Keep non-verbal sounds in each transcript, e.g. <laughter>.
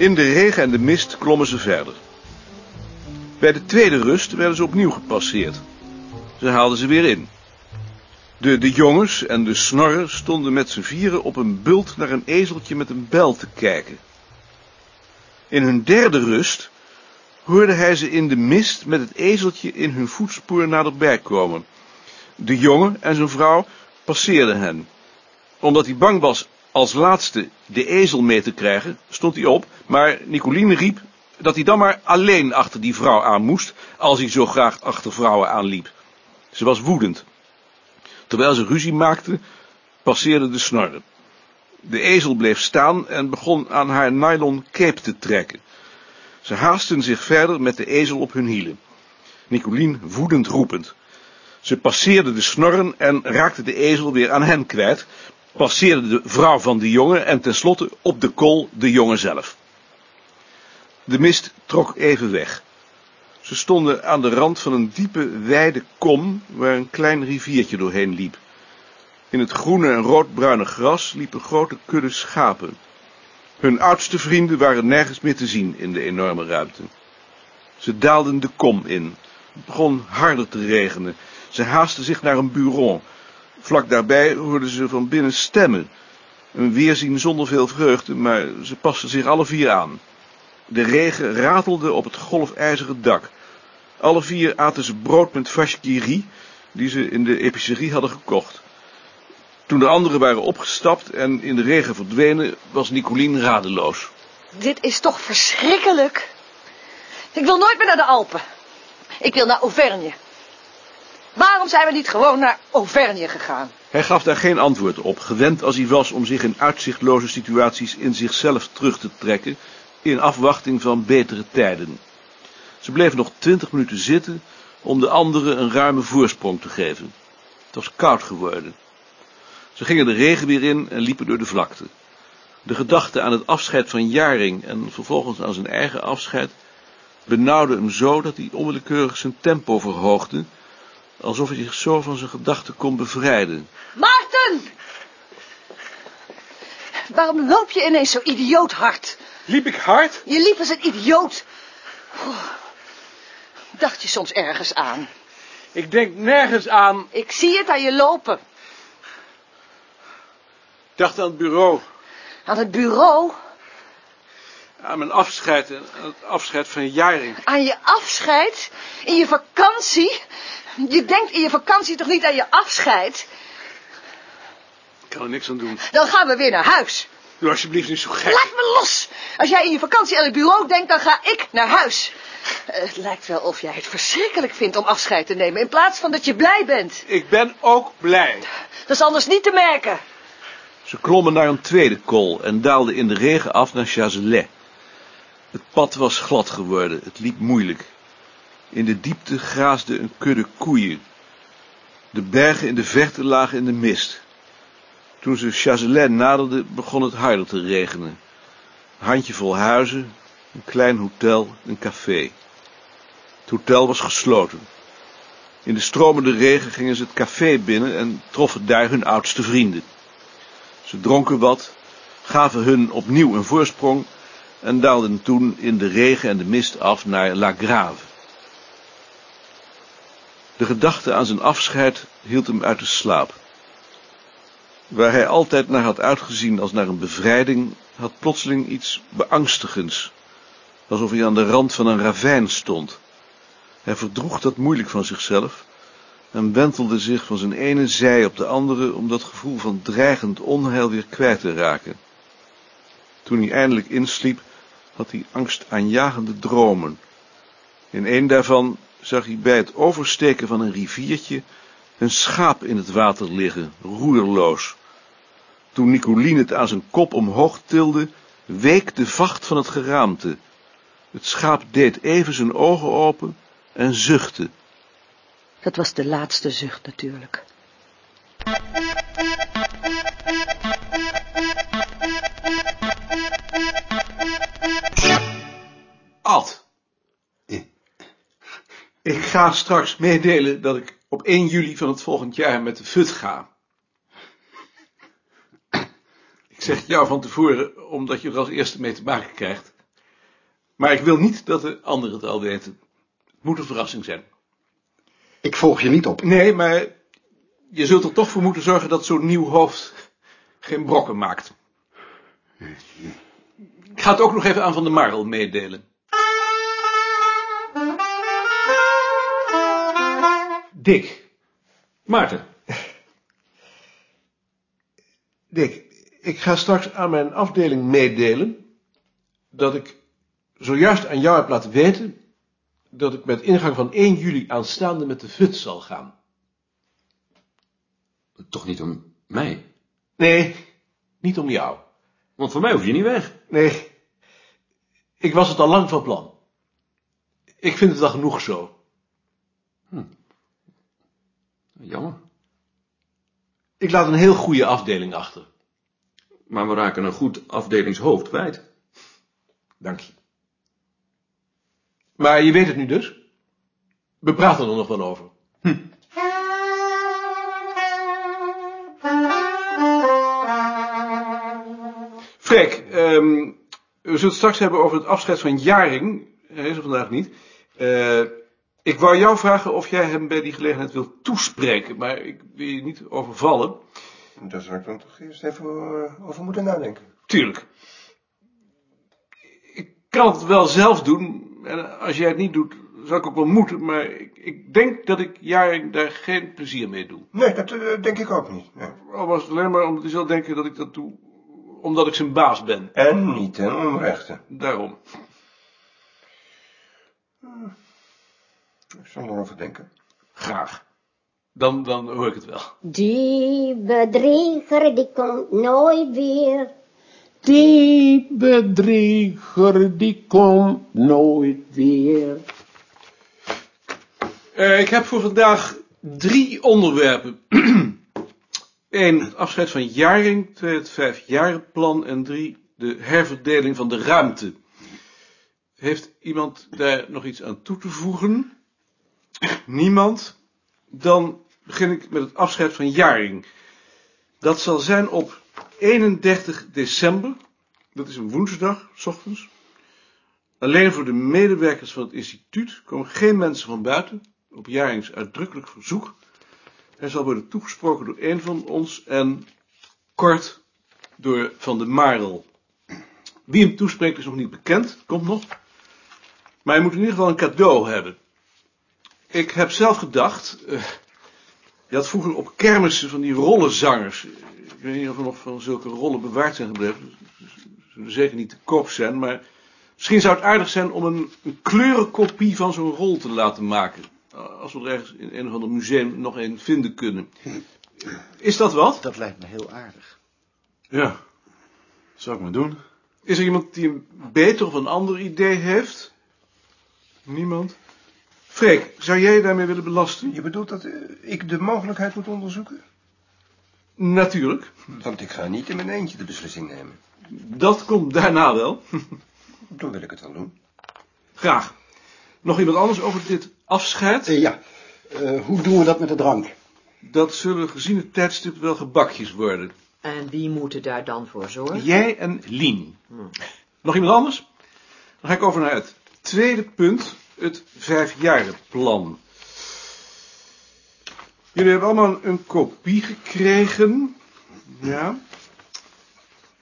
In de regen en de mist klommen ze verder. Bij de tweede rust werden ze opnieuw gepasseerd. Ze haalden ze weer in. De, de jongens en de snorren stonden met z'n vieren op een bult naar een ezeltje met een bel te kijken. In hun derde rust hoorde hij ze in de mist met het ezeltje in hun voetspoor naderbij komen. De jongen en zijn vrouw passeerden hen. Omdat hij bang was als laatste de ezel mee te krijgen, stond hij op, maar Nicoline riep dat hij dan maar alleen achter die vrouw aan moest, als hij zo graag achter vrouwen aanliep. Ze was woedend. Terwijl ze ruzie maakten, passeerde de snorren. De ezel bleef staan en begon aan haar nylon cape te trekken. Ze haasten zich verder met de ezel op hun hielen. Nicolien woedend roepend. Ze passeerde de snorren en raakte de ezel weer aan hen kwijt, passeerde de vrouw van de jongen en tenslotte op de kol de jongen zelf. De mist trok even weg. Ze stonden aan de rand van een diepe, wijde kom waar een klein riviertje doorheen liep. In het groene en roodbruine gras liepen grote kudde schapen. Hun oudste vrienden waren nergens meer te zien in de enorme ruimte. Ze daalden de kom in. Het begon harder te regenen. Ze haasten zich naar een bureau. Vlak daarbij hoorden ze van binnen stemmen. Een weerzien zonder veel vreugde, maar ze pasten zich alle vier aan. De regen ratelde op het golfijzeren dak. Alle vier aten ze brood met vache die ze in de epicerie hadden gekocht. Toen de anderen waren opgestapt en in de regen verdwenen, was Nicolien radeloos. Dit is toch verschrikkelijk? Ik wil nooit meer naar de Alpen. Ik wil naar Auvergne. Waarom zijn we niet gewoon naar Auvergne gegaan? Hij gaf daar geen antwoord op, gewend als hij was om zich in uitzichtloze situaties in zichzelf terug te trekken, in afwachting van betere tijden. Ze bleven nog twintig minuten zitten om de anderen een ruime voorsprong te geven. Het was koud geworden. Ze gingen de regen weer in en liepen door de vlakte. De gedachte aan het afscheid van Jaring en vervolgens aan zijn eigen afscheid benauwde hem zo dat hij onwillekeurig zijn tempo verhoogde, alsof hij zich zo van zijn gedachten kon bevrijden. Maarten! Waarom loop je ineens zo idioot hard? Liep ik hard? Je liep als een idioot. Dacht je soms ergens aan? Ik denk nergens aan. Ik zie het aan je lopen. Ik dacht aan het bureau. Aan het bureau? Aan mijn afscheid en aan het afscheid van Jaring. Aan je afscheid? In je vakantie? Je denkt in je vakantie toch niet aan je afscheid? Ik kan er niks aan doen. Dan gaan we weer naar huis. Doe alsjeblieft niet zo gek. Laat me los! Als jij in je vakantie aan het bureau denkt, dan ga ik naar huis. Eh, Het lijkt wel of jij het verschrikkelijk vindt om afscheid te nemen, in plaats van dat je blij bent. Ik ben ook blij. Dat is anders niet te merken. Ze klommen naar een tweede kool en daalden in de regen af naar Chazelet. Het pad was glad geworden, het liep moeilijk. In de diepte graasde een kudde koeien. De bergen in de verte lagen in de mist. Toen ze Chazelet naderden, begon het harder te regenen. Een handjevol huizen, een klein hotel, een café. Het hotel was gesloten. In de stromende regen gingen ze het café binnen en troffen daar hun oudste vrienden. Ze dronken wat, gaven hun opnieuw een voorsprong en daalden toen in de regen en de mist af naar La Grave. De gedachte aan zijn afscheid hield hem uit de slaap. Waar hij altijd naar had uitgezien als naar een bevrijding, had plotseling iets beangstigends, alsof hij aan de rand van een ravijn stond. Hij verdroeg dat moeilijk van zichzelf en wentelde zich van zijn ene zij op de andere om dat gevoel van dreigend onheil weer kwijt te raken. Toen hij eindelijk insliep, had hij angstaanjagende dromen. In een daarvan zag hij bij het oversteken van een riviertje een schaap in het water liggen, roerloos. Toen Nicolien het aan zijn kop omhoog tilde, week de vacht van het geraamte. Het schaap deed even zijn ogen open en zuchtte. Dat was de laatste zucht natuurlijk. Ik ga straks meedelen dat ik op 1 juli van het volgend jaar met de FUT ga. Ik zeg jou van tevoren, omdat je er als eerste mee te maken krijgt. Maar ik wil niet dat de anderen het al weten. Het moet een verrassing zijn. Ik volg je niet op. Nee, maar je zult er toch voor moeten zorgen dat zo'n nieuw hoofd geen brokken maakt. Ik ga het ook nog even aan Van de Marel meedelen. Dick. Maarten. Dick, ik ga straks aan mijn afdeling meedelen dat ik zojuist aan jou heb laten weten dat ik met ingang van 1 juli aanstaande met de VUT zal gaan. Toch niet om mij? Nee, niet om jou. Want voor mij hoef je niet weg. Nee, ik was het al lang van plan. Ik vind het al genoeg zo. Jammer. Ik laat een heel goede afdeling achter. Maar we raken een goed afdelingshoofd kwijt. Dank je. Maar je weet het nu dus? We praten er nog wel over. Freek, ehm, we zullen het straks hebben over het afscheid van Jaring. Hij is er vandaag niet. Eh, ik wou jou vragen of jij hem bij die gelegenheid wilt toespreken, maar ik wil je niet overvallen. Daar zou ik dan toch eerst even eh, over moeten nadenken. Tuurlijk. Ik kan het wel zelf doen. En als jij het niet doet, zou ik ook wel moeten. Maar ik, ik denk dat ik Jaring daar geen plezier mee doe. Nee, dat eh, denk ik ook niet. Nee. Al was het alleen maar omdat hij zal denken dat ik dat doe. Omdat ik zijn baas ben. En niet ten onrechte. Daarom. Ik zal erover denken. Graag. Dan, dan hoor ik het wel. Die bedrieger die komt nooit weer. Die bedrieger die komt nooit weer. Eh, ik heb voor vandaag drie onderwerpen. <clears throat> Eén, het afscheid van Jaring. Twee, het vijfjarenplan. En drie, de herverdeling van de ruimte. Heeft iemand daar nog iets aan toe te voegen? Niemand? Dan begin ik met het afscheid van Jaring. Dat zal zijn op 31 december. Dat is een woensdag, s ochtends. Alleen voor de medewerkers van het instituut komen geen mensen van buiten. Op Jarings uitdrukkelijk verzoek. Hij zal worden toegesproken door een van ons en kort door Van de Marel. Wie hem toespreekt is nog niet bekend, komt nog. Maar hij moet in ieder geval een cadeau hebben. Ik heb zelf gedacht, eh, je had vroeger op kermissen van die rollenzangers. Ik weet niet of er nog van zulke rollen bewaard zijn gebleven. Ze zullen zeker niet te koop zijn, maar misschien zou het aardig zijn om een, een kleurenkopie van zo'n rol te laten maken. Als we er ergens in een of ander museum nog een vinden kunnen. Is dat wat? Dat lijkt me heel aardig. Ja, zou ik maar doen. Is er iemand die een beter of een ander idee heeft? Niemand? Freek, zou jij je daarmee willen belasten? Je bedoelt dat eh, ik de mogelijkheid moet onderzoeken? Natuurlijk. Want ik ga niet in mijn eentje de beslissing nemen. Dat komt daarna wel. <laughs> Dan wil ik het wel doen. Graag. Nog iemand anders over dit afscheid? Eh, ja, Eh, hoe doen we dat met de drank? Dat zullen gezien het tijdstip wel gebakjes worden. En wie moeten daar dan voor zorgen? Jij en Lien. Nog iemand anders? Dan ga ik over naar het tweede punt, het vijfjarenplan. Jullie hebben allemaal een kopie gekregen. Ja.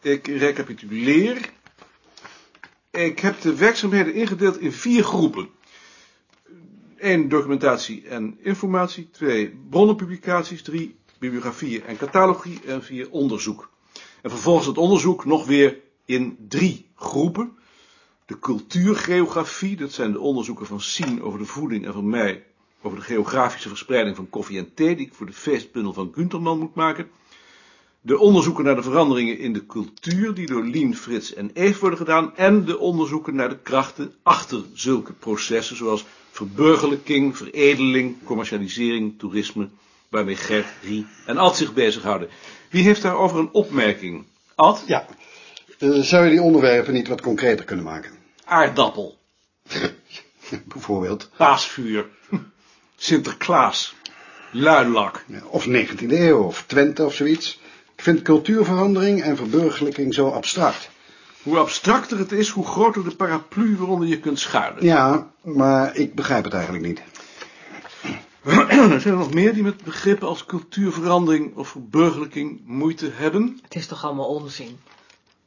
Ik recapituleer. Ik heb de werkzaamheden ingedeeld in vier groepen. 1. Documentatie en informatie. 2. Bronnenpublicaties. 3. Bibliografie en catalogie. En 4. Onderzoek. En vervolgens het onderzoek nog weer in drie groepen. De cultuurgeografie, dat zijn de onderzoeken van Sien over de voeding en van mij over de geografische verspreiding van koffie en thee, die ik voor de feestbundel van Gunterman moet maken. De onderzoeken naar de veranderingen in de cultuur, die door Lien, Frits en Eve worden gedaan. En de onderzoeken naar de krachten achter zulke processen, zoals verburgerlijking, veredeling, commercialisering, toerisme, waarmee Gert, Rie en Ad zich bezighouden. Wie heeft daarover een opmerking? Ad? Ja. Eh, zou je die onderwerpen niet wat concreter kunnen maken? Aardappel, <laughs> Bijvoorbeeld. paasvuur, Sinterklaas, luilak. Of 19e eeuw, of Twente of zoiets. Ik vind cultuurverandering en verburgerlijking zo abstract. Hoe abstracter het is, hoe groter de paraplu waaronder je kunt schuilen. Ja, maar ik begrijp het eigenlijk niet. <clears throat> Zijn er nog meer die met begrippen als cultuurverandering of verburgerlijking moeite hebben? Het is toch allemaal onzin?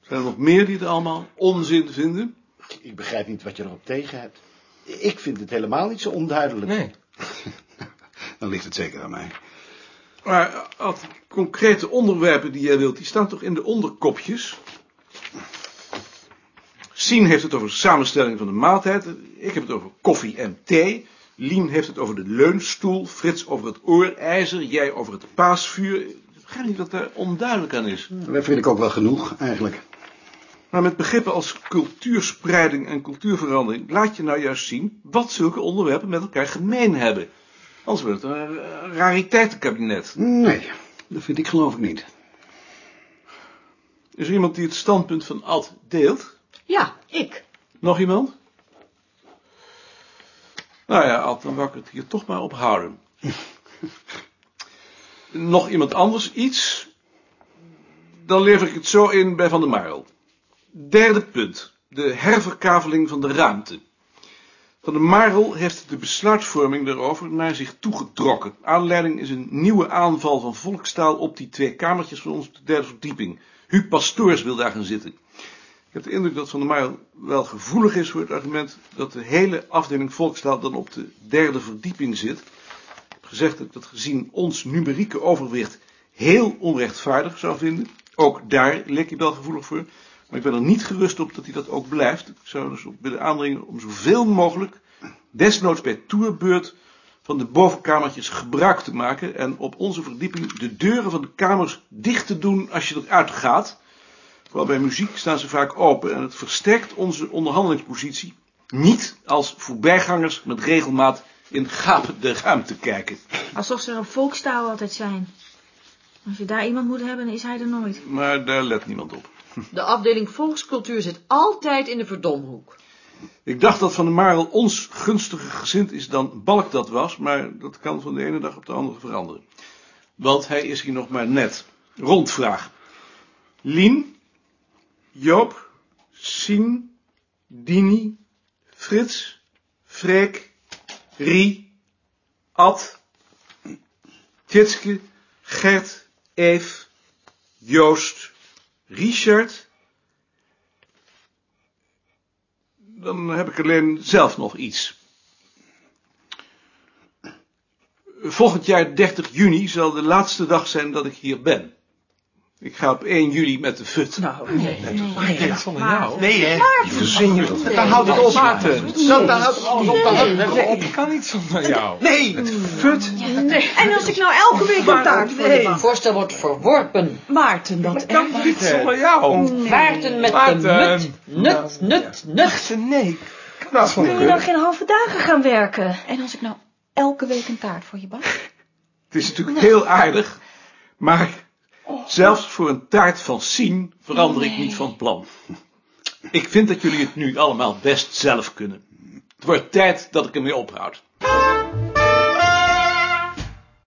Zijn er nog meer die het allemaal onzin vinden? Ik begrijp niet wat je erop tegen hebt. Ik vind het helemaal niet zo onduidelijk. Nee. <laughs> Dan ligt het zeker aan mij. Maar Ad, die concrete onderwerpen die jij wilt, die staan toch in de onderkopjes? Sien heeft het over de samenstelling van de maaltijd. Ik heb het over koffie en thee. Lien heeft het over de leunstoel. Frits over het oorijzer. Jij over het paasvuur. Ik begrijp niet wat daar onduidelijk aan is. Dat vind ik ook wel genoeg, eigenlijk. Maar met begrippen als cultuurspreiding en cultuurverandering laat je nou juist zien wat zulke onderwerpen met elkaar gemeen hebben. Anders wordt het een rariteitenkabinet. Nee, dat vind ik geloof ik niet. Is er iemand die het standpunt van Ad deelt? Ja, ik. Nog iemand? Nou ja, Ad, dan wou ik het hier toch maar op houden. <laughs> Nog iemand anders iets? Dan lever ik het zo in bij Van der Marel. Derde punt. De herverkaveling van de ruimte. Van der Marel heeft de besluitvorming daarover naar zich toegetrokken. Aanleiding is een nieuwe aanval van volkstaal op die twee kamertjes van ons op de derde verdieping. Huub Pastoors wil daar gaan zitten. Ik heb de indruk dat Van der Marel wel gevoelig is voor het argument dat de hele afdeling volkstaal dan op de derde verdieping zit. Ik heb gezegd dat ik dat gezien ons numerieke overwicht heel onrechtvaardig zou vinden. Ook daar leek hij wel gevoelig voor. Maar ik ben er niet gerust op dat hij dat ook blijft. Ik zou dus op willen aandringen om zoveel mogelijk, desnoods bij toerbeurt, van de bovenkamertjes gebruik te maken en op onze verdieping de deuren van de kamers dicht te doen als je eruit gaat. Vooral bij muziek staan ze vaak open en het versterkt onze onderhandelingspositie. Niet als voorbijgangers met regelmaat in gapende ruimte kijken. Alsof ze er op volkstaal altijd zijn. Als je daar iemand moet hebben, is hij er nooit. Maar daar let niemand op. De afdeling volkscultuur zit altijd in de verdomhoek. Ik dacht dat Van der Marel ons gunstiger gezind is dan Balk dat was, maar dat kan van de ene dag op de andere veranderen. Want hij is hier nog maar net. Rondvraag. Lien, Joop, Sien, Dini, Frits, Freek, Rie, Ad, Tjitske, Gert, Eef, Joost, Richard. Dan heb ik alleen zelf nog iets. Volgend jaar 30 juni zal de laatste dag zijn dat ik hier ben. Ik ga op 1 juli met de FUT. Nou, nee. Nee, zonder jou. Nee, hè? Je verzin je dat. Dan houdt het op. Maarten. Dan, dan houdt het alles op. Dan houdt het op. Ik kan niet zonder jou. Nee! Fut. En als ik nou elke week een taart voor je Het voorstel wordt verworpen. Maarten, dat Ik kan niet zonder jou. Vaarten met de Maarten. mut. Nut, nut, nut. Nee. Kan dat Wil je dan geen halve dagen gaan werken? En als ik nou elke week een taart voor je bak? Het is natuurlijk heel aardig, maar zelfs voor een taart van Sien verander ik niet van plan. Ik vind dat jullie het nu allemaal best zelf kunnen. Het wordt tijd dat ik ermee ophoud.